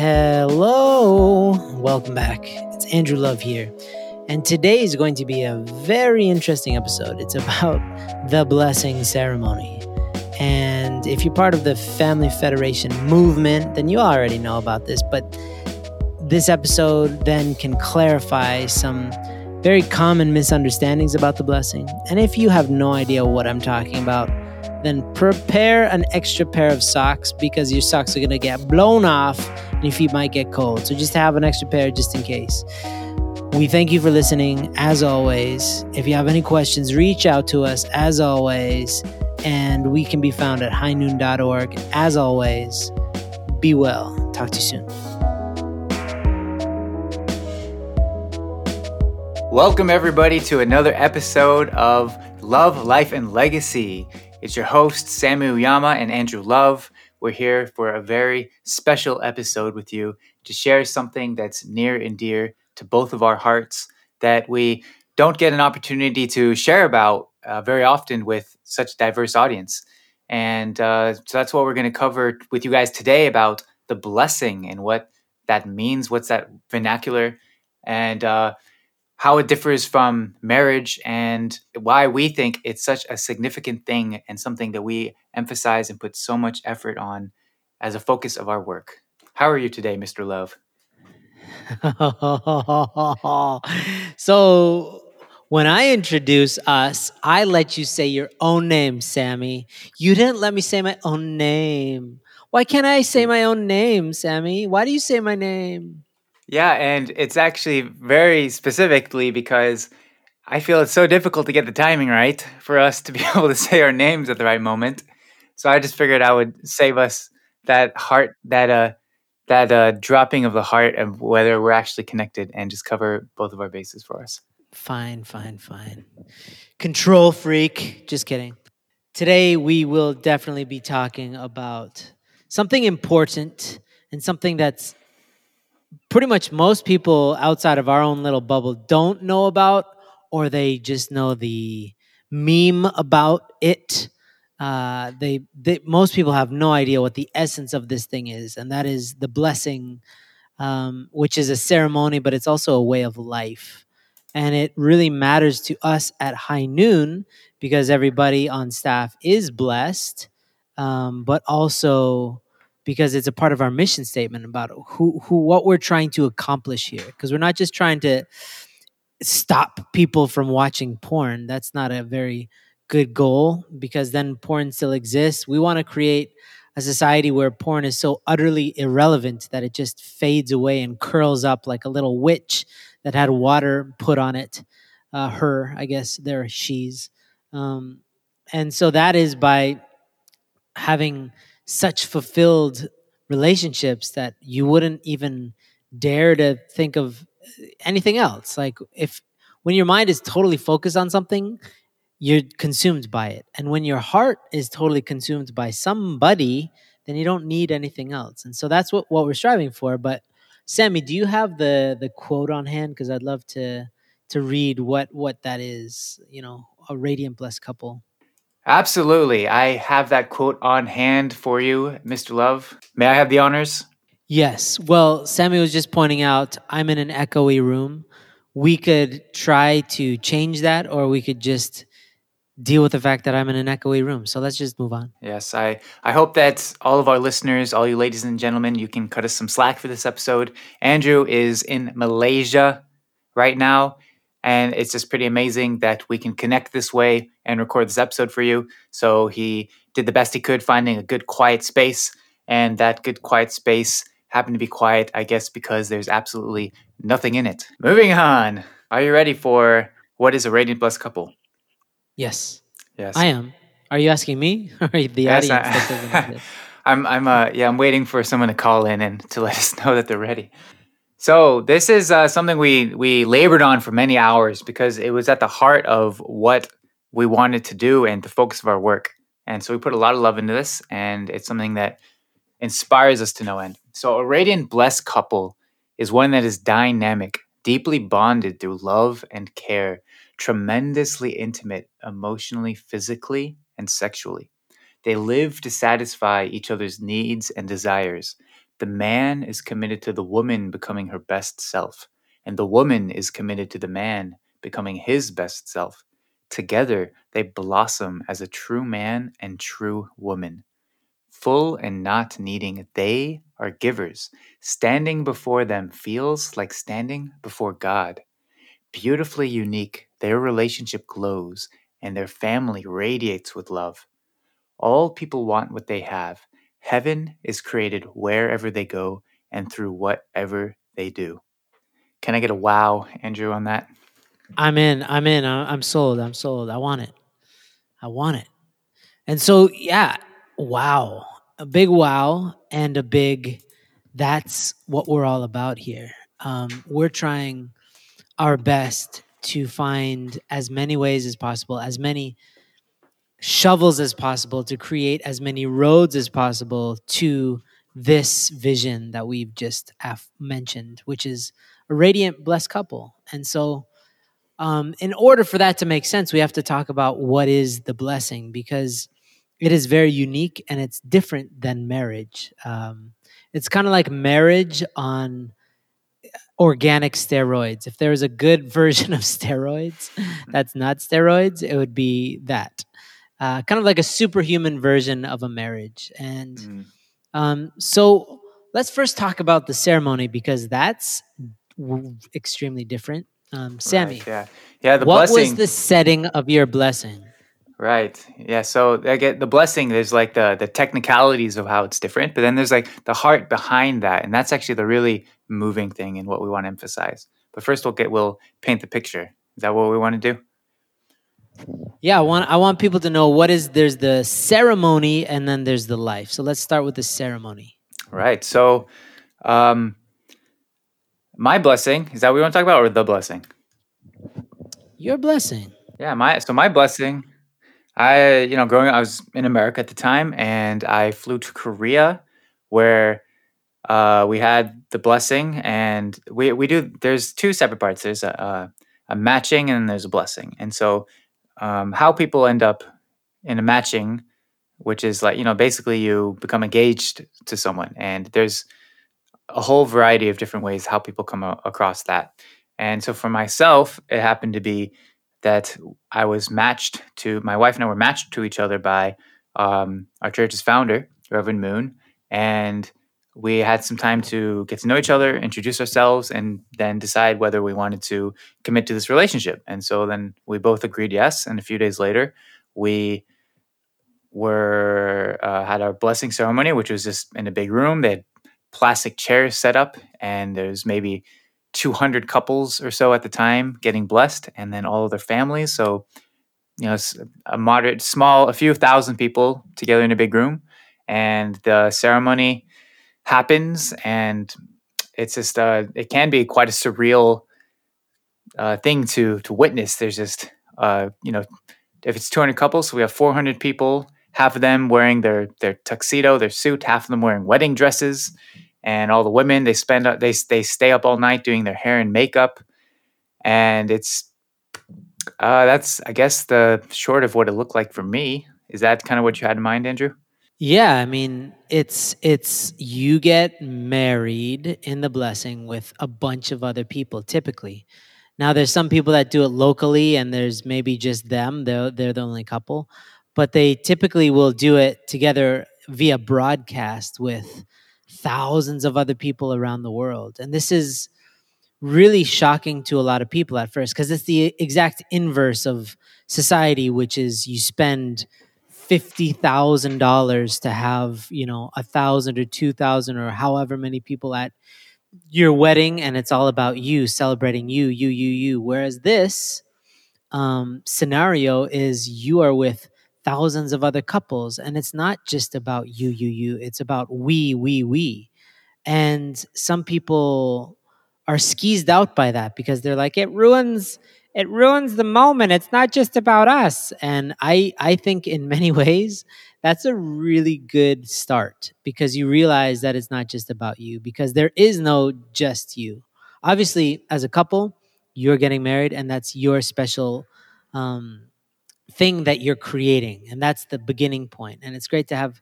Hello, welcome back. It's Andrew Love here. And today is going to be a very interesting episode. It's about the blessing ceremony. And if you're part of the Family Federation movement, then you already know about this. But this episode then can clarify some very common misunderstandings about the blessing. And if you have no idea what I'm talking about, then prepare an extra pair of socks because your socks are going to get blown off and your feet might get cold. So just have an extra pair just in case. We thank you for listening as always. If you have any questions, reach out to us as always. And we can be found at highnoon.org. As always, be well. Talk to you soon. Welcome, everybody, to another episode of Love, Life, and Legacy. It's your hosts, Samu Yama and Andrew Love. We're here for a very special episode with you to share something that's near and dear to both of our hearts that we don't get an opportunity to share about uh, very often with such diverse audience. And uh, so that's what we're going to cover with you guys today about the blessing and what that means. What's that vernacular? And uh, how it differs from marriage and why we think it's such a significant thing and something that we emphasize and put so much effort on as a focus of our work. How are you today, Mr. Love? so, when I introduce us, I let you say your own name, Sammy. You didn't let me say my own name. Why can't I say my own name, Sammy? Why do you say my name? Yeah, and it's actually very specifically because I feel it's so difficult to get the timing right for us to be able to say our names at the right moment. So I just figured I would save us that heart, that uh, that uh, dropping of the heart of whether we're actually connected, and just cover both of our bases for us. Fine, fine, fine. Control freak. Just kidding. Today we will definitely be talking about something important and something that's pretty much most people outside of our own little bubble don't know about, or they just know the meme about it. Uh, they, they most people have no idea what the essence of this thing is, and that is the blessing, um, which is a ceremony, but it's also a way of life. And it really matters to us at high noon because everybody on staff is blessed, um, but also because it's a part of our mission statement about who who what we're trying to accomplish here. Because we're not just trying to stop people from watching porn. That's not a very good goal because then porn still exists. We want to create a society where porn is so utterly irrelevant that it just fades away and curls up like a little witch that had water put on it uh, her i guess they're she's. Um, and so that is by having such fulfilled relationships that you wouldn't even dare to think of anything else. Like if when your mind is totally focused on something, you're consumed by it. And when your heart is totally consumed by somebody, then you don't need anything else. And so that's what, what we're striving for. But Sammy, do you have the the quote on hand? Because I'd love to to read what what that is, you know, a radiant blessed couple. Absolutely. I have that quote on hand for you, Mr. Love. May I have the honors? Yes. Well, Sammy was just pointing out I'm in an echoey room. We could try to change that, or we could just deal with the fact that I'm in an echoey room. So let's just move on. Yes, I, I hope that all of our listeners, all you ladies and gentlemen, you can cut us some slack for this episode. Andrew is in Malaysia right now. And it's just pretty amazing that we can connect this way and record this episode for you. So he did the best he could finding a good quiet space. And that good quiet space happened to be quiet, I guess, because there's absolutely nothing in it. Moving on. Are you ready for what is a radiant blessed couple? Yes. Yes. I am. Are you asking me or the Yes, audience? I, I'm I'm uh yeah, I'm waiting for someone to call in and to let us know that they're ready. So this is uh, something we we labored on for many hours because it was at the heart of what we wanted to do and the focus of our work. And so we put a lot of love into this, and it's something that inspires us to no end. So a radiant blessed couple is one that is dynamic, deeply bonded through love and care, tremendously intimate emotionally, physically, and sexually. They live to satisfy each other's needs and desires the man is committed to the woman becoming her best self, and the woman is committed to the man becoming his best self. Together, they blossom as a true man and true woman. Full and not needing, they are givers. Standing before them feels like standing before God. Beautifully unique, their relationship glows and their family radiates with love. All people want what they have. Heaven is created wherever they go and through whatever they do. Can I get a wow, Andrew, on that? I'm in. I'm in. I'm sold. I'm sold. I want it. I want it. And so, yeah, wow. A big wow and a big that's what we're all about here. Um, we're trying our best to find as many ways as possible, as many shovels as possible to create as many roads as possible to this vision that we've just af- mentioned, which is a radiant, blessed couple. And so, um, in order for that to make sense, we have to talk about what is the blessing because it is very unique and it's different than marriage. Um, it's kind of like marriage on organic steroids. If there was a good version of steroids that's not steroids, it would be that. Uh, kind of like a superhuman version of a marriage. And Mm. um, so let's first talk about the ceremony because that's extremely different. Um, Sammy, Right, yeah. Yeah, the what blessing. was the setting of your blessing? Right. Yeah. So I get the blessing. There's like the the technicalities of how it's different, but then there's like the heart behind that, and that's actually the really moving thing and what we want to emphasize. But first, we'll get we'll paint the picture. Is that what we want to do? Yeah, I want I want people to know what is there's the ceremony and then there's the life. So let's start with the ceremony. Right. So, um, my blessing is that what we want to talk about, or the blessing? Your blessing. Yeah. My so my blessing. I you know growing up, I was in America at the time, and I flew to Korea, where uh, we had the blessing, and we we do. There's two separate parts. There's a a, a matching, and then there's a blessing. And so, um, how people end up in a matching, which is like you know basically you become engaged to someone, and there's a whole variety of different ways how people come a- across that. And so for myself, it happened to be that I was matched to my wife and I were matched to each other by um, our church's founder, Reverend Moon, and we had some time to get to know each other, introduce ourselves, and then decide whether we wanted to commit to this relationship. And so then we both agreed yes. And a few days later, we were uh, had our blessing ceremony, which was just in a big room. They had plastic chairs set up, and there's maybe 200 couples or so at the time getting blessed, and then all of their families. So, you know, a moderate, small, a few thousand people together in a big room, and the ceremony happens, and it's just uh, it can be quite a surreal uh, thing to to witness. There's just uh, you know, if it's 200 couples, so we have 400 people. Half of them wearing their their tuxedo, their suit. Half of them wearing wedding dresses, and all the women they spend they they stay up all night doing their hair and makeup, and it's uh, that's I guess the short of what it looked like for me. Is that kind of what you had in mind, Andrew? Yeah, I mean, it's it's you get married in the blessing with a bunch of other people typically. Now there's some people that do it locally and there's maybe just them, they're they're the only couple, but they typically will do it together via broadcast with thousands of other people around the world. And this is really shocking to a lot of people at first because it's the exact inverse of society which is you spend fifty thousand dollars to have you know a thousand or two thousand or however many people at your wedding, and it's all about you celebrating you, you, you, you. Whereas this um, scenario is you are with thousands of other couples, and it's not just about you, you, you. It's about we, we, we. And some people are skeezed out by that because they're like, it ruins it ruins the moment. It's not just about us. And I I think in many ways that's a really good start because you realize that it's not just about you because there is no just you. Obviously, as a couple, you're getting married and that's your special um, thing that you're creating and that's the beginning point and it's great to have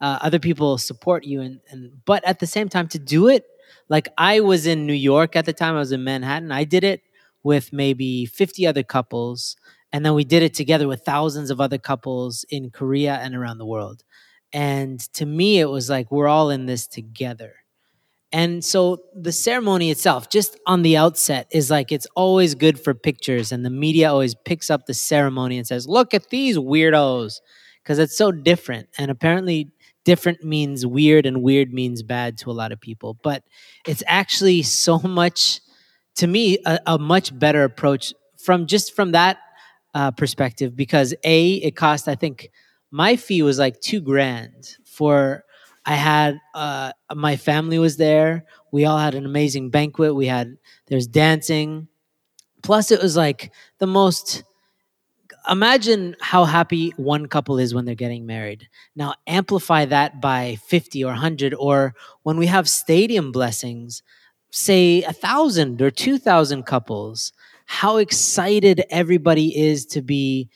uh, other people support you and, and but at the same time to do it like i was in new york at the time i was in manhattan i did it with maybe 50 other couples and then we did it together with thousands of other couples in korea and around the world and to me it was like we're all in this together and so the ceremony itself, just on the outset, is like it's always good for pictures. And the media always picks up the ceremony and says, look at these weirdos, because it's so different. And apparently, different means weird, and weird means bad to a lot of people. But it's actually so much, to me, a, a much better approach from just from that uh, perspective, because A, it cost, I think, my fee was like two grand for I had uh, my family was there. We all had an amazing banquet. We had there's dancing. Plus, it was like the most. Imagine how happy one couple is when they're getting married. Now amplify that by fifty or hundred, or when we have stadium blessings, say a thousand or two thousand couples. How excited everybody is to be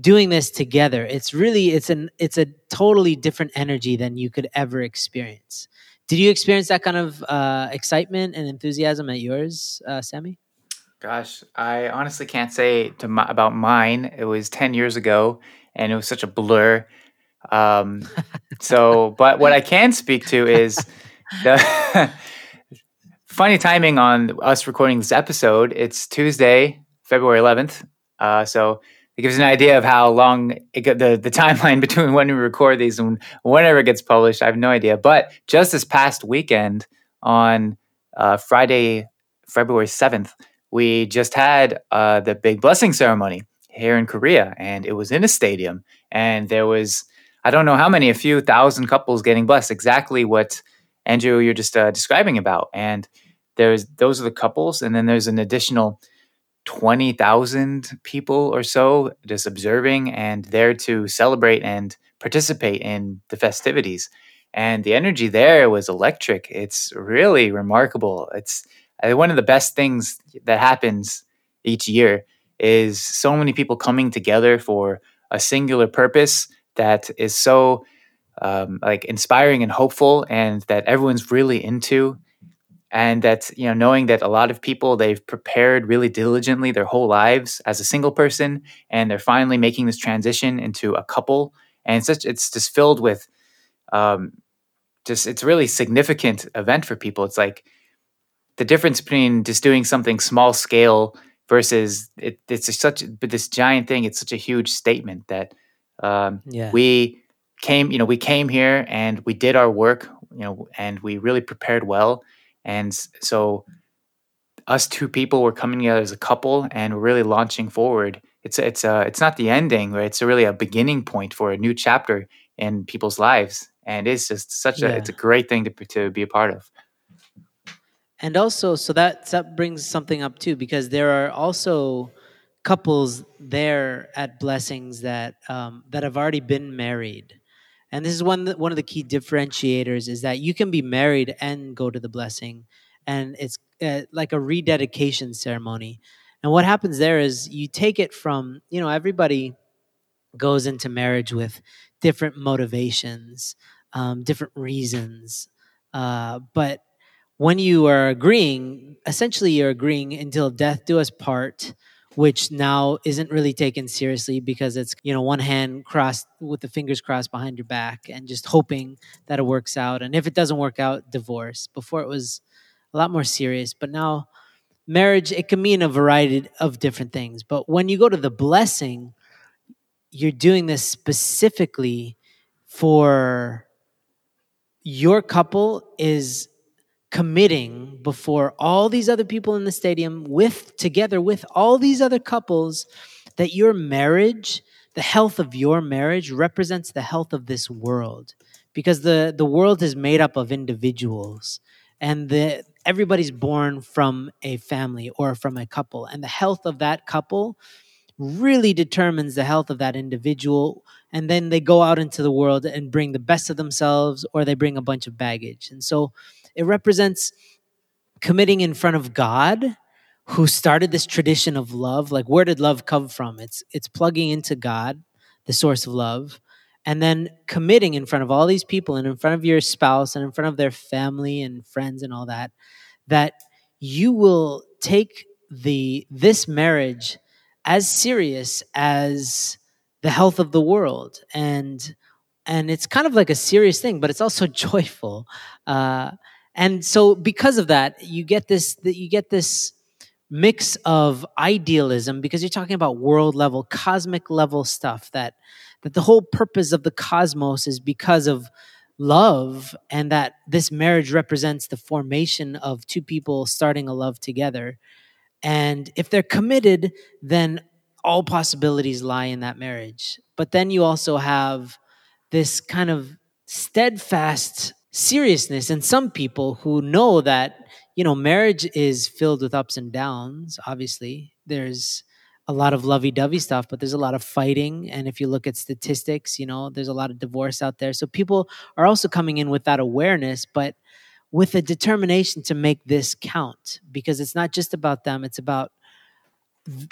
doing this together. It's really it's an it's a totally different energy than you could ever experience. Did you experience that kind of uh, excitement and enthusiasm at yours uh, sammy? Gosh i honestly can't say to my, about mine. It was 10 years ago and it was such a blur. Um, so but what i can speak to is the funny timing on us recording this episode it's tuesday february 11th uh, so it gives an idea of how long it, the the timeline between when we record these and whenever it gets published. I have no idea. But just this past weekend on uh, Friday, February seventh, we just had uh, the big blessing ceremony here in Korea, and it was in a stadium, and there was I don't know how many, a few thousand couples getting blessed. Exactly what Andrew you're just uh, describing about, and there's those are the couples, and then there's an additional 20,000 people or so just observing and there to celebrate and participate in the festivities. And the energy there was electric. It's really remarkable. It's one of the best things that happens each year is so many people coming together for a singular purpose that is so um, like inspiring and hopeful and that everyone's really into and that you know knowing that a lot of people they've prepared really diligently their whole lives as a single person and they're finally making this transition into a couple and it's just it's just filled with um just it's a really significant event for people it's like the difference between just doing something small scale versus it, it's just such but this giant thing it's such a huge statement that um, yeah. we came you know we came here and we did our work you know and we really prepared well and so us two people were coming together as a couple and we're really launching forward. It's it's uh it's not the ending, right? It's really a beginning point for a new chapter in people's lives. And it's just such a it's a great thing to to be a part of. And also, so that that brings something up too, because there are also couples there at blessings that um, that have already been married and this is one one of the key differentiators is that you can be married and go to the blessing, and it's uh, like a rededication ceremony. And what happens there is you take it from you know everybody goes into marriage with different motivations, um, different reasons, uh, but when you are agreeing, essentially you're agreeing until death do us part which now isn't really taken seriously because it's you know one hand crossed with the fingers crossed behind your back and just hoping that it works out. And if it doesn't work out divorce. Before it was a lot more serious but now marriage it can mean a variety of different things. But when you go to the blessing you're doing this specifically for your couple is committing before all these other people in the stadium with together with all these other couples that your marriage the health of your marriage represents the health of this world. Because the the world is made up of individuals and the everybody's born from a family or from a couple. And the health of that couple really determines the health of that individual and then they go out into the world and bring the best of themselves or they bring a bunch of baggage. And so it represents committing in front of God who started this tradition of love. Like where did love come from? It's it's plugging into God, the source of love, and then committing in front of all these people and in front of your spouse and in front of their family and friends and all that that you will take the this marriage as serious as the health of the world and and it's kind of like a serious thing but it's also joyful uh, and so because of that you get this that you get this mix of idealism because you're talking about world level cosmic level stuff that that the whole purpose of the cosmos is because of love and that this marriage represents the formation of two people starting a love together. And if they're committed then all possibilities lie in that marriage. But then you also have this kind of steadfast seriousness. In some people who know that you know marriage is filled with ups and downs obviously. There's a lot of lovey-dovey stuff but there's a lot of fighting. And if you look at statistics you know there's a lot of divorce out there. So people are also coming in with that awareness but with a determination to make this count because it's not just about them. It's about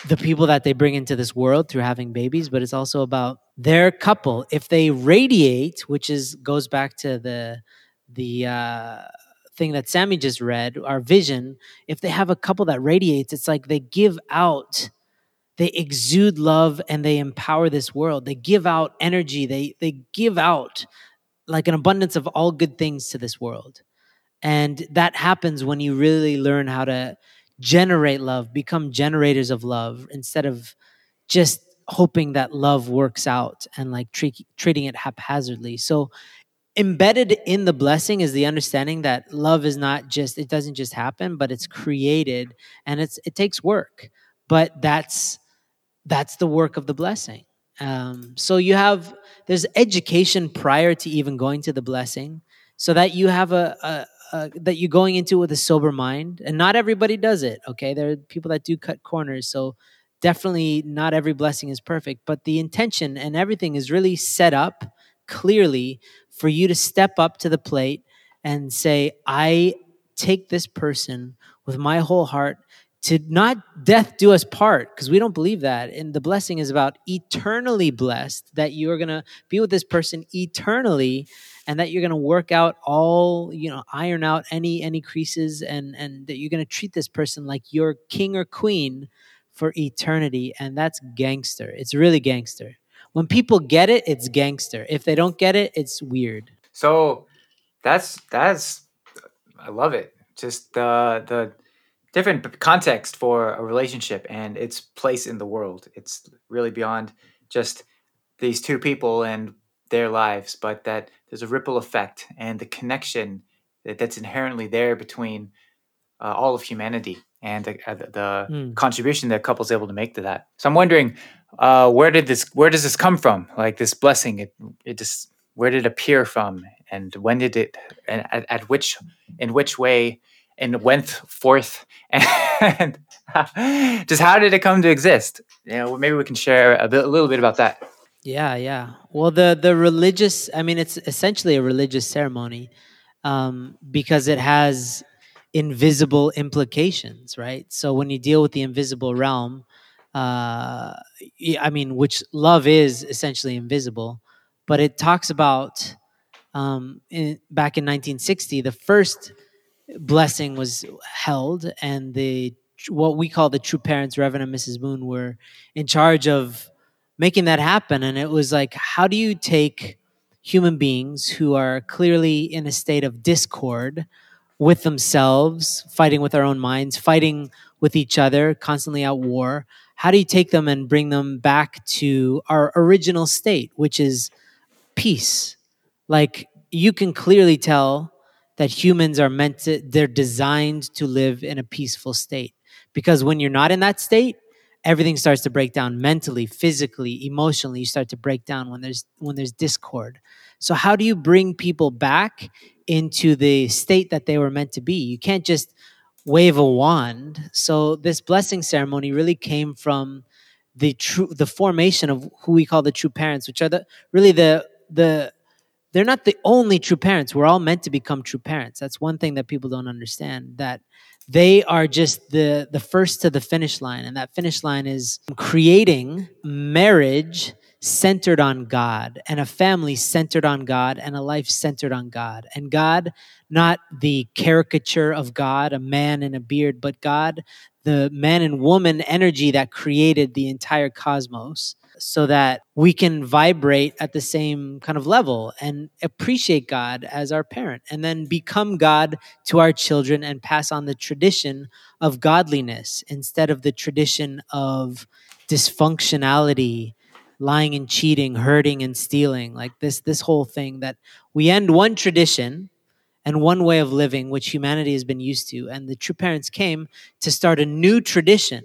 the people that they bring into this world through having babies but it's also about their couple. If they radiate which is goes back to the the uh, thing that Sammy just read, our vision, if they have a couple that radiates, it's like they give out, they exude love and they empower this world. They give out energy. They they give out like an abundance of all good things to this world. And that happens when you really learn how to generate love, become generators of love instead of just hoping that love works out and like treat, treating it haphazardly. So embedded in the blessing is the understanding that love is not just it doesn't just happen but it's created and it's it takes work. But that's that's the work of the blessing. Um, so you have there's education prior to even going to the blessing so that you have a, a, a that you're going into it with a sober mind and not everybody does it okay? There are people that do cut corners so definitely not every blessing is perfect but the intention and everything is really set up clearly for you to step up to the plate and say, I take this person with my whole heart to not death do us part because we don't believe that. And the blessing is about eternally blessed that you're going to be with this person eternally and that you're going to work out all you know iron out any any creases and and that you're going to treat this person like your king or queen for eternity. And that's gangster. It's really gangster when people get it, it's gangster. If they don't get it, it's weird. So that's that's I love it. Just the the different context for a relationship and its place in the world. It's really beyond just these two people and their lives, but that there's a ripple effect and the connection that, that's inherently there between uh, all of humanity and the, uh, the mm. contribution that a couples able to make to that. So I'm wondering, uh, where did this where does this come from? Like this blessing it it just where did it appear from? And when did it and at, at which in which way and went forth? And just how did it come to exist? You know maybe we can share a, bit, a little bit about that. Yeah yeah. Well the the religious i mean it's essentially a religious ceremony um, because it has invisible implications right? So when you deal with the invisible realm uh, I mean, which love is essentially invisible, but it talks about um, in, back in 1960, the first blessing was held, and the what we call the true parents, Reverend and Mrs. Moon, were in charge of making that happen. And it was like, how do you take human beings who are clearly in a state of discord with themselves, fighting with their own minds, fighting with each other, constantly at war? How do you take them and bring them back to our original state, which is peace? Like you can clearly tell that humans are meant to, they're designed to live in a peaceful state. Because when you're not in that state, everything starts to break down mentally, physically, emotionally. You start to break down when there's when there's discord. So how do you bring people back into the state that they were meant to be? You can't just wave a wand. So this blessing ceremony really came from the true the formation of who we call the true parents, which are the really the the they're not the only true parents. We're all meant to become true parents. That's one thing that people don't understand that they are just the the first to the finish line and that finish line is creating marriage centered on God and a family centered on God and a life centered on God. And God, not the caricature of God, a man in a beard, but God, the man and woman energy that created the entire cosmos so that we can vibrate at the same kind of level and appreciate God as our parent and then become God to our children and pass on the tradition of godliness instead of the tradition of dysfunctionality lying and cheating, hurting and stealing, like this this whole thing that we end one tradition and one way of living which humanity has been used to. And the true parents came to start a new tradition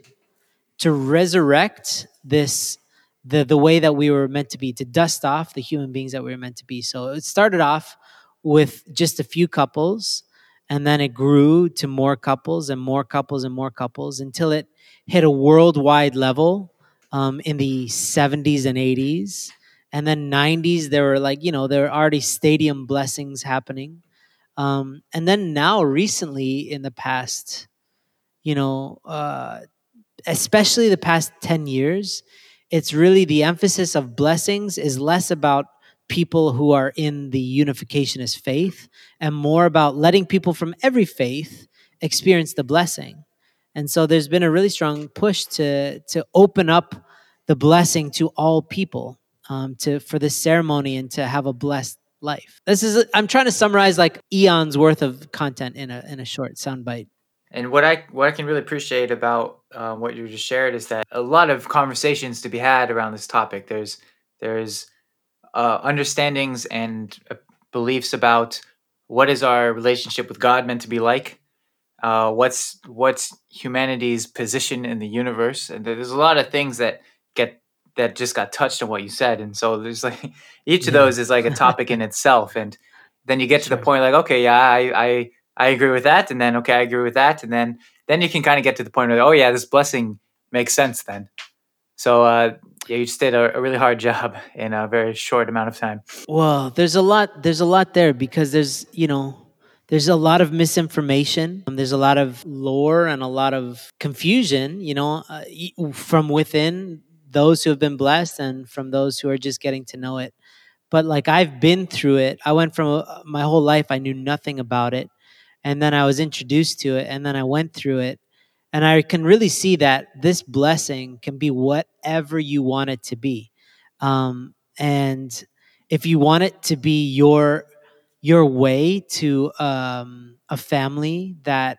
to resurrect this the the way that we were meant to be to dust off the human beings that we were meant to be. So it started off with just a few couples and then it grew to more couples and more couples and more couples until it hit a worldwide level um, in the 70s and 80s and then 90s there were like you know there were already stadium blessings happening. Um, and then now recently in the past you know uh, especially the past 10 years it's really the emphasis of blessings is less about people who are in the unificationist faith and more about letting people from every faith experience the blessing and so there's been a really strong push to to open up the blessing to all people um, to for this ceremony and to have a blessed life. This is I'm trying to summarize like eons worth of content in a in a short soundbite. And what I what I can really appreciate about uh, what you just shared is that a lot of conversations to be had around this topic. There's there's uh, understandings and uh, beliefs about what is our relationship with God meant to be like, uh, what's what's humanity's position in the universe, and there's a lot of things that get that just got touched on what you said, and so there's like each of Yeah. those is like a topic in itself, and then you get to the point like, okay, yeah, I I I agree with that, and then okay, I agree with that, and then then you can kind of get to the point where oh yeah, this blessing makes sense then. So uh, yeah, you just did a, a really hard job in a very short amount of time. Well, there's a lot there's a lot there because there's, you know, there's a lot of misinformation. Um, There's a lot of lore and a lot of confusion, you know, uh, from within those who have been blessed and from those who are just getting to know it. But like I've been through it. I went from uh, my whole life I knew nothing about it and then I was introduced to it and then I went through it and I can really see that this blessing can be whatever you want it to be. Um, and if you want it to be your your way to um, a family that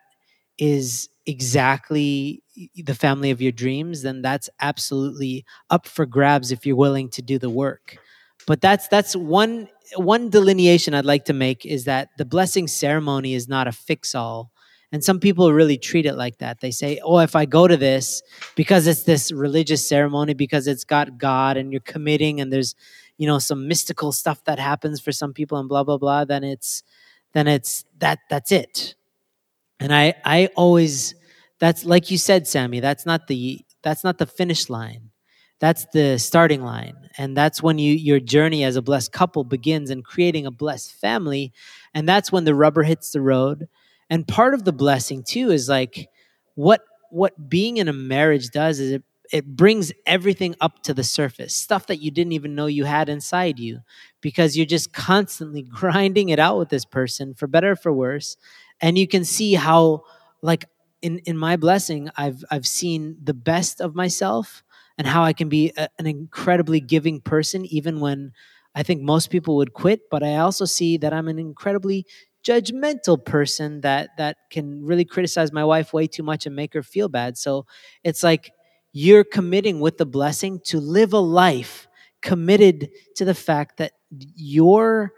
is exactly the family of your dreams, then that's absolutely up for grabs if you're willing to do the work. But that's that's one one delineation I'd like to make is that the blessing ceremony is not a fix all. And some people really treat it like that. They say, "Oh, if I go to this because it's this religious ceremony because it's got God and you're committing and there's you know some mystical stuff that happens for some people and blah blah blah then it's then it's that that's it. And i i always that's like you said sammy that's not the that's not the finish line. That's the starting line. And that's when you your journey as a blessed couple begins and creating a blessed family. And that's when the rubber hits the road. And part of the blessing too is like what what being in a marriage does is it it brings everything up to the surface stuff that you didn't even know you had inside you because you're just constantly grinding it out with this person for better or for worse. And you can see how like in in my blessing i've i've seen the best of myself and how i can be a, an incredibly giving person even when i think most people would quit. But i also see that i'm an incredibly judgmental person that that can really criticize my wife way too much and make her feel bad. So it's like you're committing with the blessing to live a life committed to the fact that your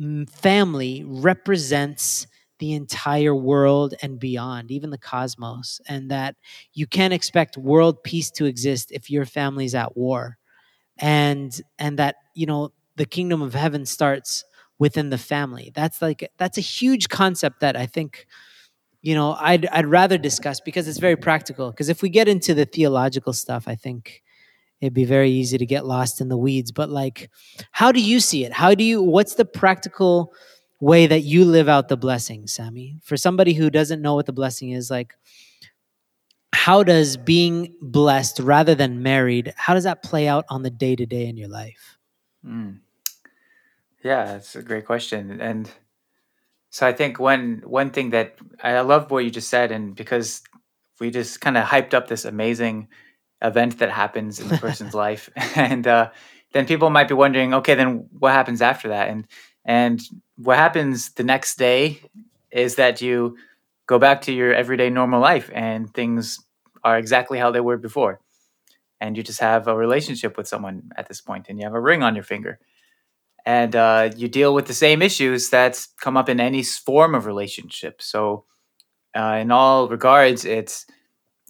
mm, family represents the entire world and beyond, even the cosmos, and that you can't expect world peace to exist if your family's at war. And and that, you know, the kingdom of heaven starts within the family. That's like that's a huge concept that I think you know I'd I'd rather discuss because it's very practical. Because if we get into the theological stuff, I think it'd be very easy to get lost in the weeds. But like, how do you see it? How do you? What's the practical way that you live out the blessing, Sammy? For somebody who doesn't know what the blessing is, like, how does being blessed rather than married how does that play out on the day to day in your life Mm. Yeah, that's a great question. And so I think one one thing that I love what you just said, and because we just kind of hyped up this amazing event that happens in the person's life, and uh, then people might be wondering, okay, then what happens after that? And and what happens the next day is that you go back to your everyday normal life, and things are exactly how they were before, and you just have a relationship with someone at this point, and you have a ring on your finger and uh, you deal with the same issues that come up in any form of relationship. So, uh, in all regards, it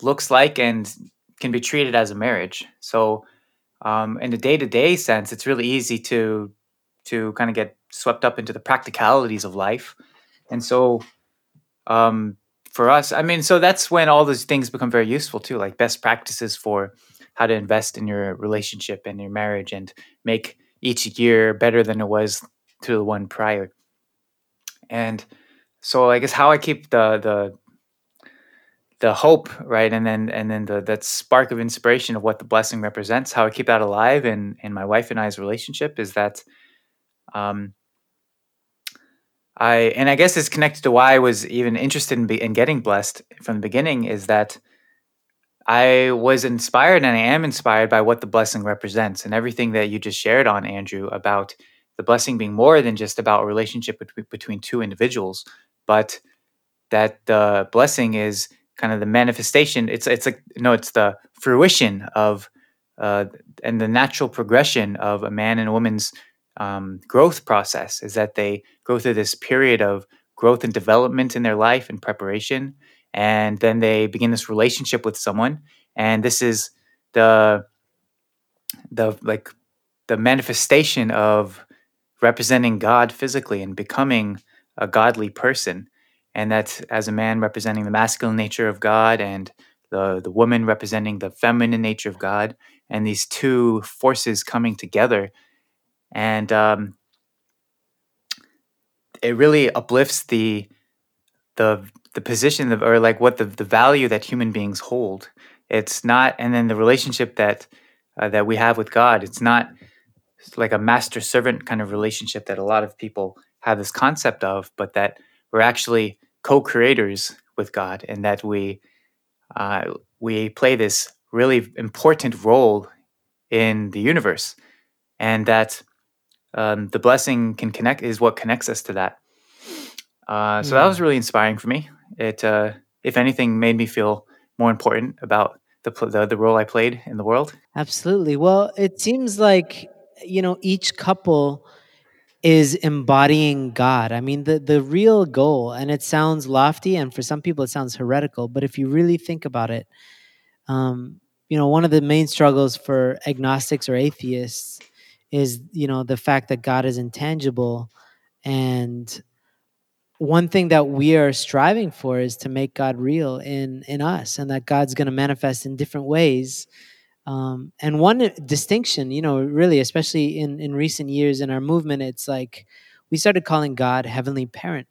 looks like and can be treated as a marriage. So, um, in a day to day sense, it's really easy to to kind of get swept up into the practicalities of life, and so. Um, for us, I mean, so that's when all those things become very useful too, like best practices for how to invest in your relationship and your marriage and make each year better than it was to the one prior. And so I guess how I keep the the the hope, right, and then and then the that spark of inspiration of what the blessing represents, how I keep that alive in in my wife and I's relationship is that um I and I guess it's connected to why I was even interested in, be, in getting blessed from the beginning is that I was inspired and I am inspired by what the blessing represents and everything that you just shared on, Andrew, about the blessing being more than just about a relationship between, between two individuals, but that the blessing is kind of the manifestation. It's it's like no, it's the fruition of uh, and the natural progression of a man and a woman's um, growth process is that they go through this period of growth and development in their life and preparation and then they begin this relationship with someone and this is the the like the manifestation of representing god physically and becoming a godly person and that's as a man representing the masculine nature of god and the the woman representing the feminine nature of god and these two forces coming together. And um, it really uplifts the the the position of, or like what the, the value that human beings hold. It's not and then the relationship that uh, that we have with god it's not like a master servant kind of relationship that a lot of people have this concept of but that we're actually co-creators with god and that we uh, we play this really important role in the universe. And that um, the blessing can connect is what connects us to that. Uh, so that was really inspiring for me it, uh, if anything, made me feel more important about the, the the role I played in the world. Absolutely. Well, it seems like you know each couple is embodying God. I mean, the the real goal, and it sounds lofty, and for some people it sounds heretical, but if you really think about it, um, you know, one of the main struggles for agnostics or atheists is you know the fact that God is intangible, and one thing that we are striving for is to make God real in in us, and that God's going to manifest in different ways. Um, and one distinction, you know, really, especially in in recent years in our movement, it's like we started calling God Heavenly Parent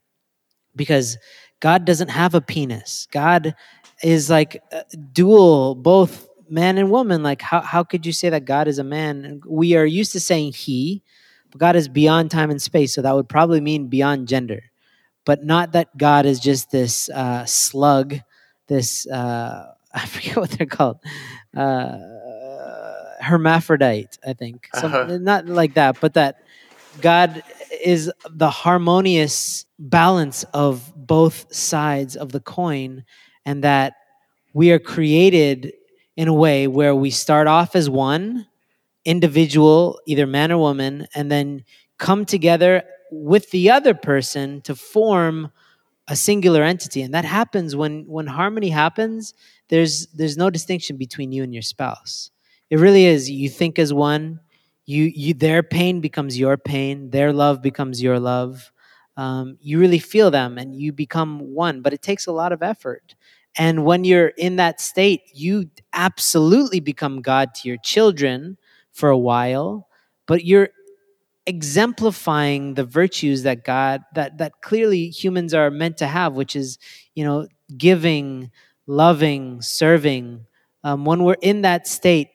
because God doesn't have a penis. God is like dual, both man and woman. Like, how how could you say that God is a man? We are used to saying He, but God is beyond time and space, so that would probably mean beyond gender but not that God is just this uh, slug, this uh, I forget what they're called, uh, hermaphrodite. I think Some, uh-huh. not like that, but that God is the harmonious balance of both sides of the coin, and that we are created in a way where we start off as one individual, either man or woman, and then come together with the other person to form a singular entity. And that happens when when harmony happens there's there's no distinction between you and your spouse. It really is you think as one you you their pain becomes your pain their love becomes your love. Um, you really feel them and you become one but it takes a lot of effort. And when you're in that state you absolutely become god to your children for a while but you're exemplifying the virtues that God that that clearly humans are meant to have, which is you know giving, loving, serving, um, when we're in that state,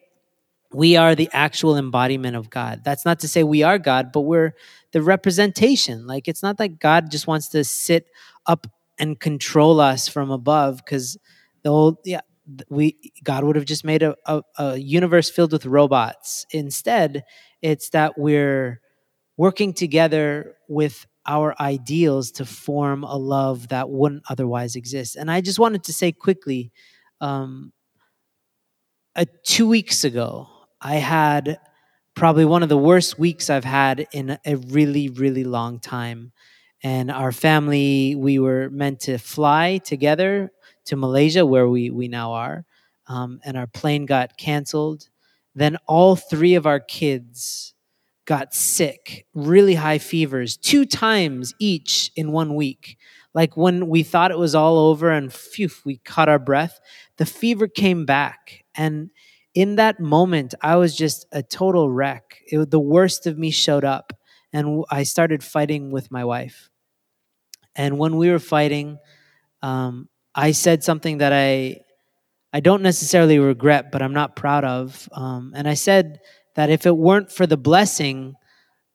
we are the actual embodiment of God. That's not to say we are God, but we're the representation. Like it's not like God just wants to sit up and control us from above because the whole yeah we God would have just made a, a, a universe filled with robots. Instead, it's that we're working together with our ideals to form a love that wouldn't otherwise exist. And I just wanted to say quickly, um, uh, two weeks ago, I had probably one of the worst weeks I've had in a really, really long time. And our family, we were meant to fly together to Malaysia, where we, we now are. Um, and our plane got canceled. Then all three of our kids got sick, really high fevers, two times each in one week. Like when we thought it was all over and phew, we caught our breath, the fever came back. And in that moment, I was just a total wreck. It, the worst of me showed up, and I started fighting with my wife. And when we were fighting, um, I said something that I I don't necessarily regret, but I'm not proud of. Um, and I said that if it weren't for the blessing,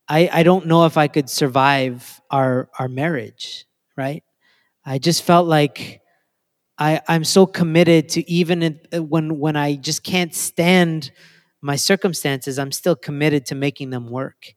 I, I don't know if I could survive our our marriage. Right? I just felt like I, I'm so committed to even when when I just can't stand my circumstances, I'm still committed to making them work.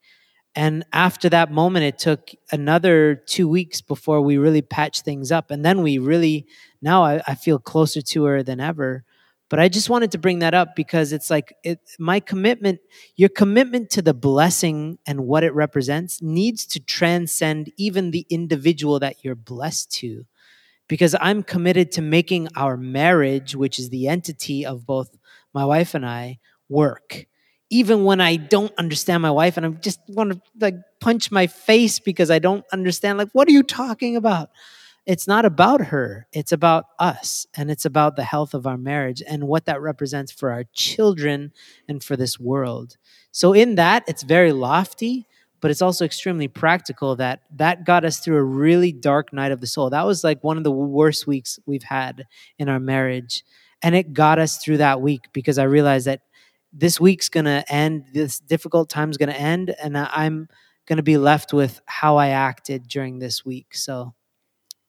And after that moment, it took another two weeks before we really patched things up. And then we really, now I, I feel closer to her than ever. But I just wanted to bring that up because it's like it, my commitment, your commitment to the blessing and what it represents needs to transcend even the individual that you're blessed to because I'm committed to making our marriage, which is the entity of both my wife and I, work. Even when I don't understand my wife and I just want to like punch my face because I don't understand, like, what are you talking about? It's not about her it's about us and it's about the health of our marriage and what that represents for our children and for this world. So in that it's very lofty but it's also extremely practical that that got us through a really dark night of the soul. That was like one of the worst weeks we've had in our marriage and it got us through that week because i realized that this week's gonna end this difficult time's gonna end and i'm gonna be left with how i acted during this week. So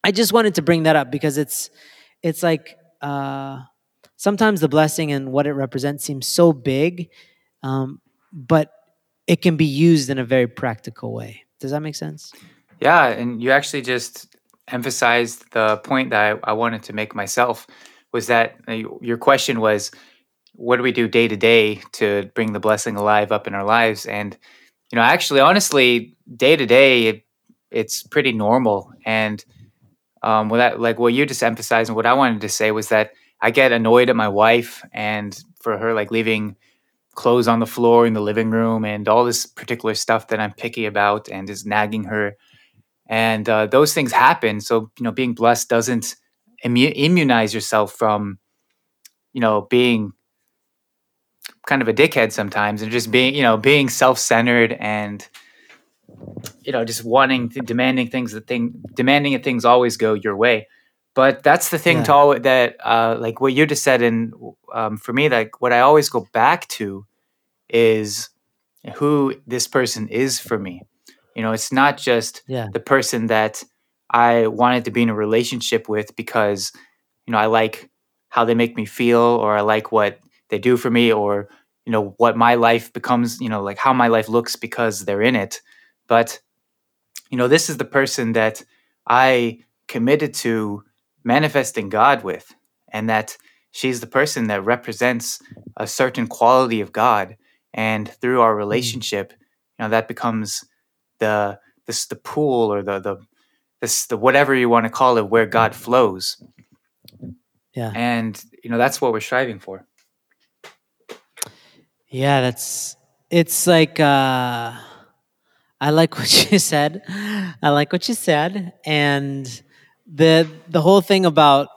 I just wanted to bring that up because it's it's like uh, sometimes the blessing and what it represents seems so big, um, but it can be used in a very practical way. Does that make sense? Yeah, and you actually just emphasized the point that I, I wanted to make myself was that uh, your question was what do we do day to day to bring the blessing alive up in our lives and you know actually honestly day to day it's pretty normal and um, that like what you just emphasized and what I wanted to say was that I get annoyed at my wife and for her like leaving clothes on the floor in the living room and all this particular stuff that I'm picky about and is nagging her. And uh, those things happen. So you know, being blessed doesn't immu- immunize yourself from you know being kind of a dickhead sometimes and just being you know being self-centered and you know just wanting to, demanding things that thing demanding that things always go your way but that's the thing yeah. to all that uh, like what you just said and um, for me like what i always go back to is who this person is for me you know it's not just yeah. the person that i wanted to be in a relationship with because you know i like how they make me feel or i like what they do for me or you know what my life becomes you know like how my life looks because they're in it but, you know, this is the person that I committed to manifesting God with, and that she's the person that represents a certain quality of God. And through our hmm. relationship, you know, that becomes the this the pool or the the this the whatever you want to call it where God flows. Yeah. And you know, that's what we're striving for. Yeah, that's it's like uh I like what you said. I like what you said, and the the whole thing about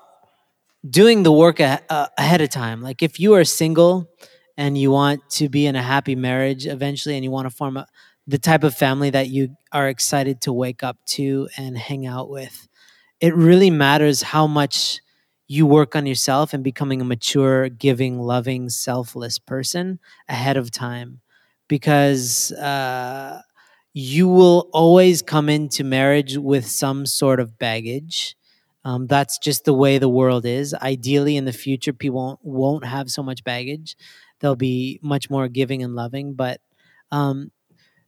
doing the work a, uh, ahead of time. Like if you are single and you want to be in a happy marriage eventually, and you want to form a, the type of family that you are excited to wake up to and hang out with, it really matters how much you work on yourself and becoming a mature, giving, loving, selfless person ahead of time because uh, you will always come into marriage with some sort of baggage. Um, that's just the way the world is. Ideally, in the future, people won't, won't have so much baggage. They'll be much more giving and loving. But um,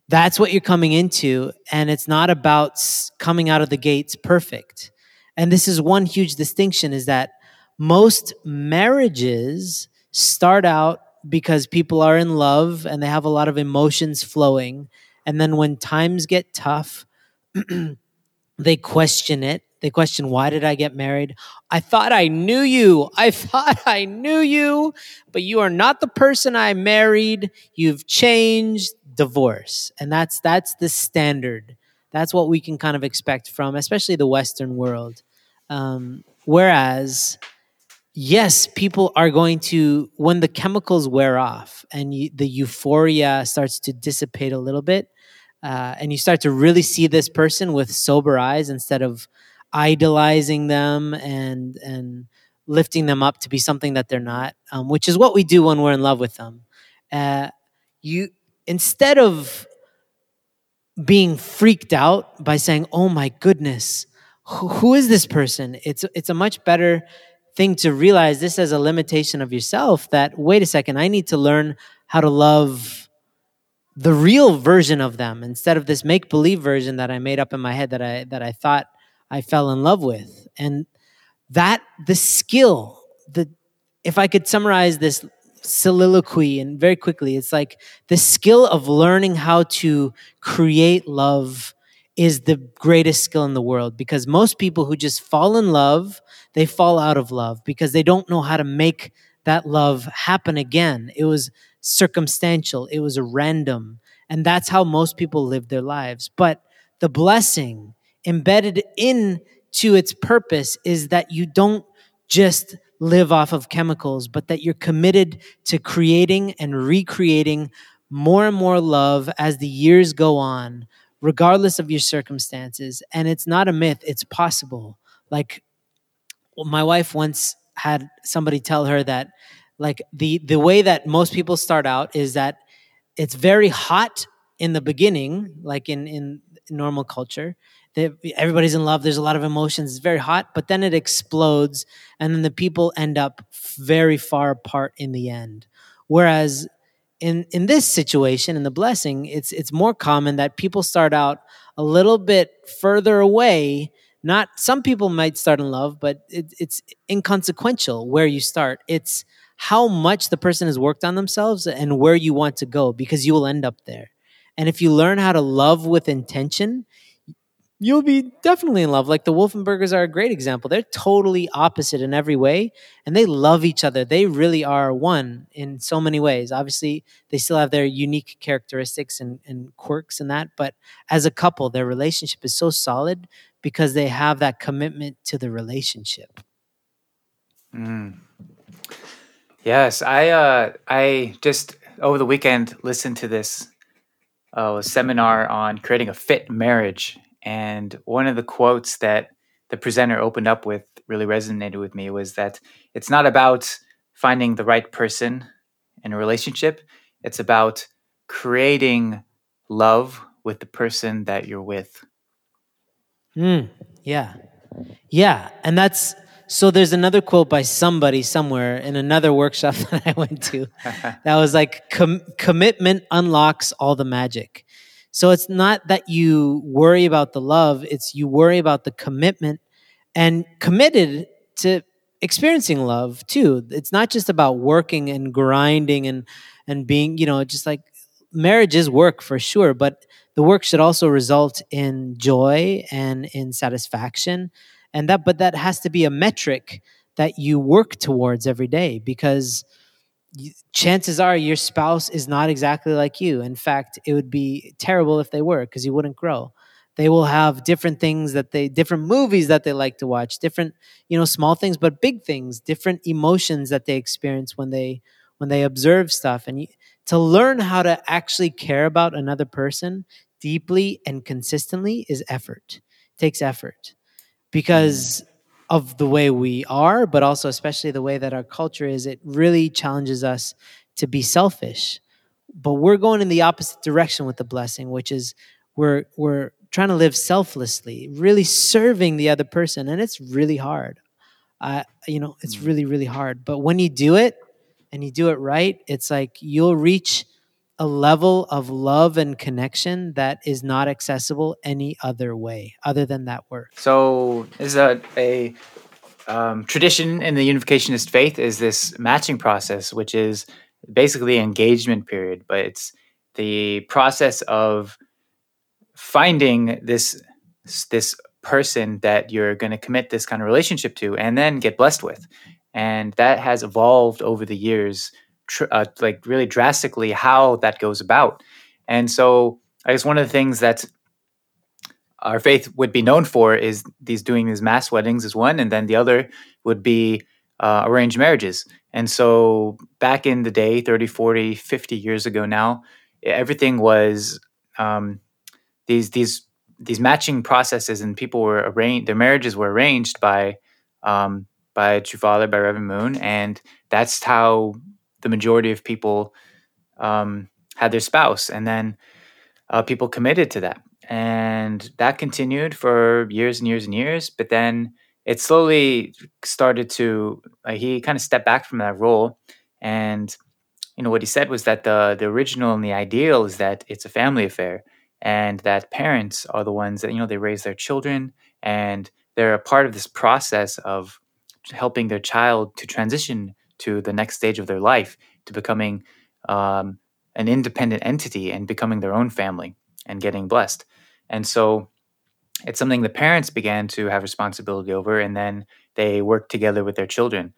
that's what you're coming into. And it's not about coming out of the gates perfect. And this is one huge distinction is that most marriages start out because people are in love and they have a lot of emotions flowing. And then when times get tough, they question it. They question, why did I get married? I thought I knew you. I thought I knew you, but you are not the person I married. You've changed. Divorce. And that's that's the standard. That's what we can kind of expect from, especially the Western world. Um, whereas yes, people are going to, when the chemicals wear off and you, the euphoria starts to dissipate a little bit, uh, and you start to really see this person with sober eyes instead of idolizing them and and lifting them up to be something that they're not, um, which is what we do when we're in love with them. Uh, you instead of being freaked out by saying, "Oh my goodness, who, who is this person?" It's it's a much better thing to realize this as a limitation of yourself that wait a second i need to learn how to love the real version of them instead of this make believe version that i made up in my head that i that i thought i fell in love with and that the skill the if i could summarize this soliloquy and very quickly it's like the skill of learning how to create love is the greatest skill in the world because most people who just fall in love, they fall out of love because they don't know how to make that love happen again. It was circumstantial, it was random. And that's how most people live their lives. But the blessing embedded into its purpose is that you don't just live off of chemicals, but that you're committed to creating and recreating more and more love as the years go on regardless of your circumstances. And it's not a myth, it's possible. Like my wife once had somebody tell her that like the the way that most people start out is that it's very hot in the beginning, like in in normal culture. everybody's in love. There's a lot of emotions. It's very hot, but then it explodes, and then the people end up very far apart in the end. Whereas in in this situation in the blessing it's it's more common that people start out a little bit further away not some people might start in love but it, it's inconsequential where you start it's how much the person has worked on themselves and where you want to go because you will end up there and if you learn how to love with intention you'll be definitely in love. Like the Wolfenbergers are a great example. They're totally opposite in every way, and they love each other. They really are one in so many ways. Obviously, they still have their unique characteristics and, and quirks and that, but as a couple, their relationship is so solid because they have that commitment to the relationship. Mm. Yes, I uh, I just over the weekend listened to this uh, seminar on creating a fit marriage and one of the quotes that the presenter opened up with really resonated with me was that it's not about finding the right person in a relationship, it's about creating love with the person that you're with. Mm, yeah. Yeah. And that's so there's another quote by somebody somewhere in another workshop that I went to that was like Com- commitment unlocks all the magic. So it's not that you worry about the love, it's you worry about the commitment and committed to experiencing love too. It's not just about working and grinding and and being, you know, just like marriage is work for sure, but the work should also result in joy and in satisfaction. And that but that has to be a metric that you work towards every day because chances are your spouse is not exactly like you. In fact, it would be terrible if they were because you wouldn't grow. They will have different things that they, different movies that they like to watch, different, you know, small things, but big things, different emotions that they experience when they, when they observe stuff. And you, to learn how to actually care about another person deeply and consistently is effort. It takes effort because of the way we are, but also especially the way that our culture is, it really challenges us to be selfish. But we're going in the opposite direction with the blessing, which is we're we're trying to live selflessly, really serving the other person, and it's really hard. I you know, it's Mm. really really hard. But when you do it and you do it right, it's like you'll reach a level of love and connection that is not accessible any other way other than that work. So, is that a um, tradition in the unificationist faith is this matching process, which is basically engagement period, but it's the process of finding this this person that you're going to commit this kind of relationship to, and then get blessed with, and that has evolved over the years, tr- uh, like really drastically how that goes about, and so I guess one of the things that our faith would be known for is these doing these mass weddings is one and then the other would be uh, arranged marriages. And so back in the day 30 40 50 years ago now everything was um, these these these matching processes and people were arranged their marriages were arranged by um, by true father by reverend moon and that's how the majority of people um, had their spouse and then uh, people committed to that. And that continued for years and years and years but then it slowly started to like he kind of stepped back from that role. And you know what he said was that the the original and the ideal is that it's a family affair and that parents are the ones that you know they raise their children and they're a part of this process of helping their child to transition to the next stage of their life to becoming um, an independent entity and becoming their own family and getting blessed. And so it's something the parents began to have responsibility over and then they work together with their children.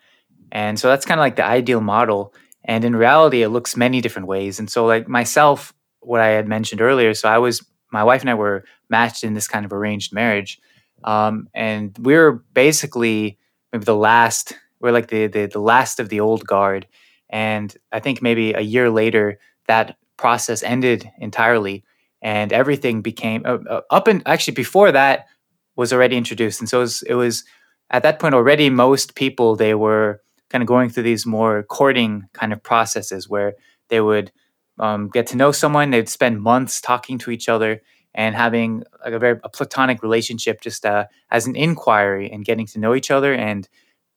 And so that's kind of like the ideal model and in reality it looks many different ways. And so like myself what i had mentioned earlier so i was my wife and i were matched in this kind of arranged marriage um, and we were basically maybe the last we're like the, the the last of the old guard. And i think maybe a year later that process ended entirely and everything became uh, uh, up and actually before that was already introduced. And so it was, it was at that point already most people they were kind of going through these more courting kind of processes where they would um, get to know someone they'd spend months talking to each other and having like a very a platonic relationship just uh, as an inquiry and getting to know each other and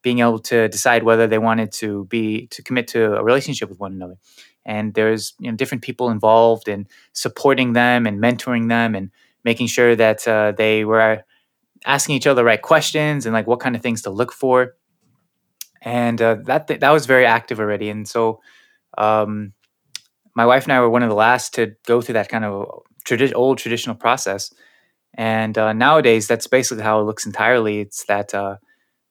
being able to decide whether they wanted to be to commit to a relationship with one another. And there's you know different people involved in supporting them and mentoring them and making sure that uh, they were asking each other the right questions and like what kind of things to look for. And uh, that th- that was very active already. And so um, my wife and i were one of the last to go through that kind of tradi- old traditional process. And uh, nowadays that's basically how it looks entirely. It's that uh,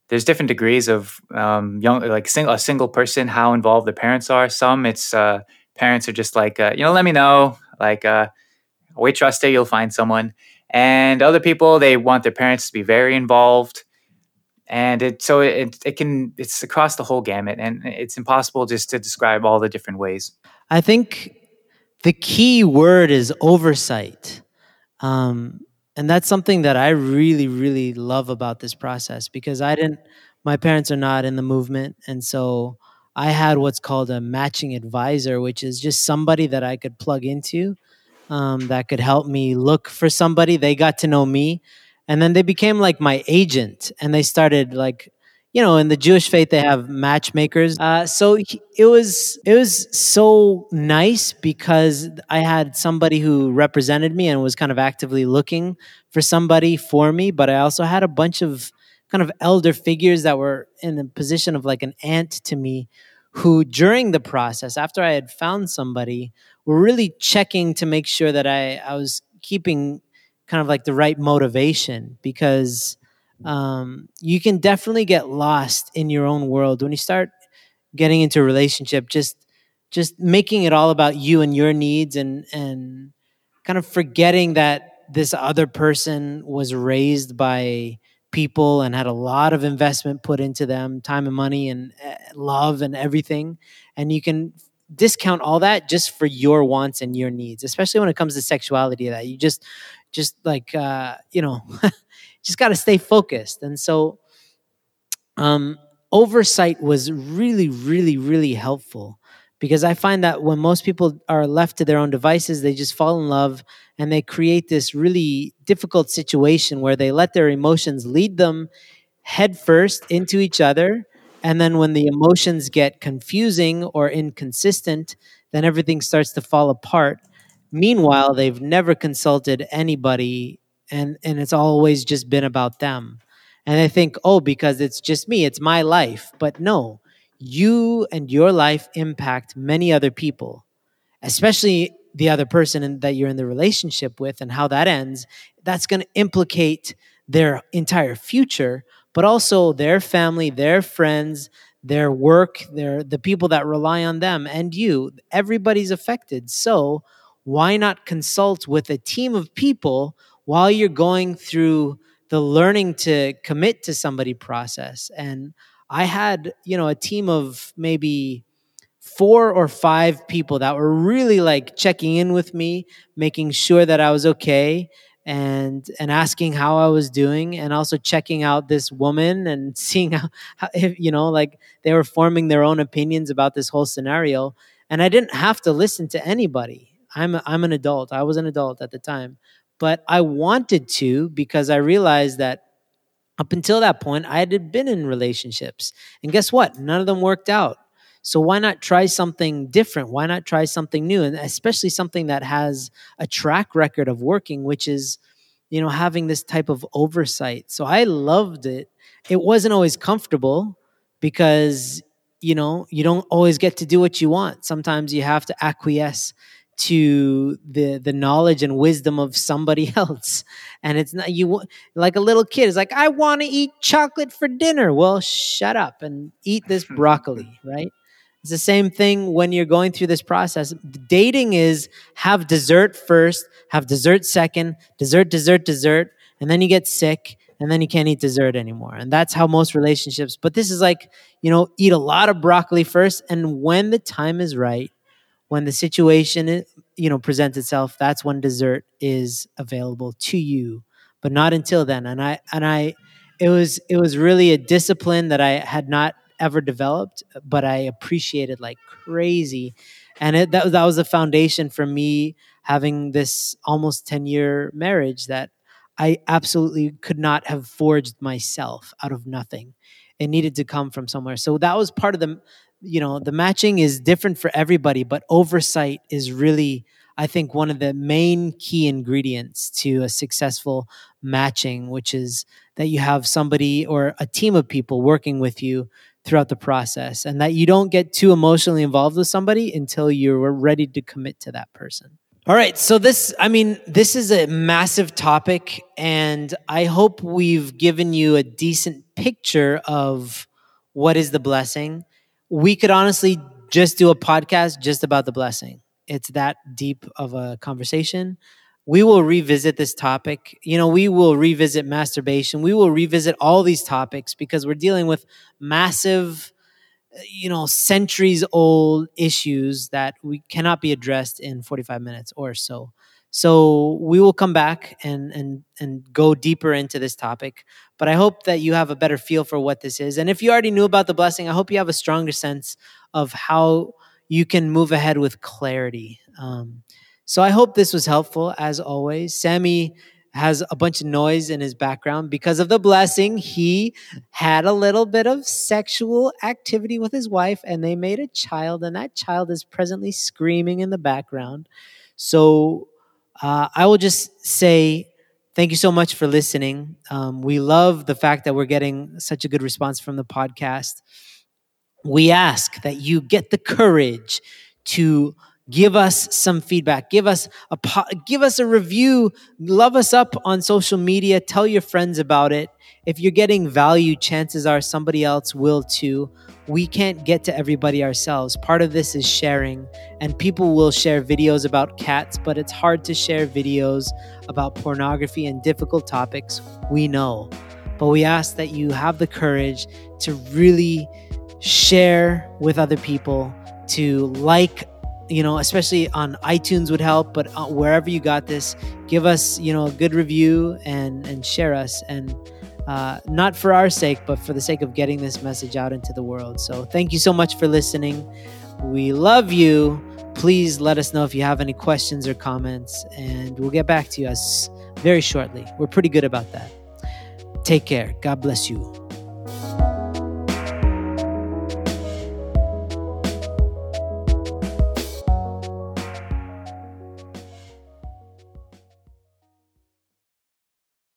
there's different degrees of um, young like sing- a single person how involved the parents are. Some it's uh, parents are just like uh, you know let me know. Like uh, we trust you you'll find someone. And other people they want their parents to be very involved. And it so it, it can it's across the whole gamut and it's impossible just to describe all the different ways. I think the key word is oversight. Um, and that's something that I really, really love about this process because I didn't, my parents are not in the movement. And so I had what's called a matching advisor, which is just somebody that I could plug into um, that could help me look for somebody. They got to know me. And then they became like my agent and they started like, you know, in the Jewish faith, they have matchmakers. Uh, so it was it was so nice because I had somebody who represented me and was kind of actively looking for somebody for me. But I also had a bunch of kind of elder figures that were in the position of like an aunt to me, who during the process, after I had found somebody, were really checking to make sure that I I was keeping kind of like the right motivation because um, you can definitely get lost in your own world. When you start getting into a relationship just just making it all about you and your needs and and kind of forgetting that this other person was raised by people and had a lot of investment put into them time and money and uh, love and everything. And you can discount all that just for your wants and your needs especially when it comes to sexuality that you just just like uh you know just got to stay focused and so um, oversight was really, really, really helpful because I find that when most people are left to their own devices, they just fall in love and they create this really difficult situation where they let their emotions lead them headfirst into each other. And then when the emotions get confusing or inconsistent, then everything starts to fall apart. Meanwhile, they've never consulted anybody and, and it's always just been about them. And they think, oh, because it's just me, it's my life. But no, you and your life impact many other people, especially the other person that you're in the relationship with and how that ends. That's going to implicate their entire future, but also their family, their friends, their work, their the people that rely on them and you. Everybody's affected. So, why not consult with a team of people while you're going through the learning to commit to somebody process? And I had, you know, a team of maybe four or five people that were really like checking in with me, making sure that I was okay and and asking how I was doing and also checking out this woman and seeing how, how if, you know like they were forming their own opinions about this whole scenario and I didn't have to listen to anybody. I'm a, I'm an adult. I was an adult at the time, but I wanted to because I realized that up until that point, I had been in relationships. And guess what? None of them worked out. So why not try something different? Why not try something new? And especially something that has a track record of working, which is, you know, having this type of oversight. So I loved it. It wasn't always comfortable because, you know, you don't always get to do what you want. Sometimes you have to acquiesce to the the knowledge and wisdom of somebody else. And it's not you like a little kid is like i want to eat chocolate for dinner. Well shut up and eat this broccoli right? It's the same thing when you're going through this process. Dating is have dessert first have dessert second dessert dessert dessert and then you get sick and then you can't eat dessert anymore. And that's how most relationships but this is like you know eat a lot of broccoli first and when the time is right when the situation you know presents itself that's when dessert is available to you but not until then. And i and i it was it was really a discipline that i had not ever developed but i appreciated like crazy. And it, that, that was the foundation for me having this almost 10 year marriage that i absolutely could not have forged myself out of nothing. It needed to come from somewhere. So that was part of the you know the matching is different for everybody but oversight is really i think one of the main key ingredients to a successful matching which is that you have somebody or a team of people working with you throughout the process and that you don't get too emotionally involved with somebody until you're ready to commit to that person. All right so this i mean this is a massive topic and i hope we've given you a decent picture of what is the blessing we could honestly just do a podcast just about the blessing. It's that deep of a conversation. We will revisit this topic. You know, we will revisit masturbation. We will revisit all these topics because we're dealing with massive, you know, centuries old issues that we cannot be addressed in 45 minutes or so. So we will come back and and and go deeper into this topic. But I hope that you have a better feel for what this is. And if you already knew about the blessing, I hope you have a stronger sense of how you can move ahead with clarity. Um, so I hope this was helpful. As always, Sammy has a bunch of noise in his background because of the blessing. He had a little bit of sexual activity with his wife, and they made a child, and that child is presently screaming in the background. So uh, I will just say thank you so much for listening. Um, we love the fact that we're getting such a good response from the podcast. We ask that you get the courage to give us some feedback give us a give us a review love us up on social media tell your friends about it if you're getting value chances are somebody else will too we can't get to everybody ourselves. Part of this is sharing, and people will share videos about cats, but it's hard to share videos about pornography and difficult topics. We know. But we ask that you have the courage to really share with other people, to like, you know, especially on iTunes would help, but uh, wherever you got this, give us, you know, a good review and and share us and uh, not for our sake, but for the sake of getting this message out into the world. So thank you so much for listening. We love you. Please let us know if you have any questions or comments, and we'll get back to you as very shortly. We're pretty good about that. Take care. God bless you.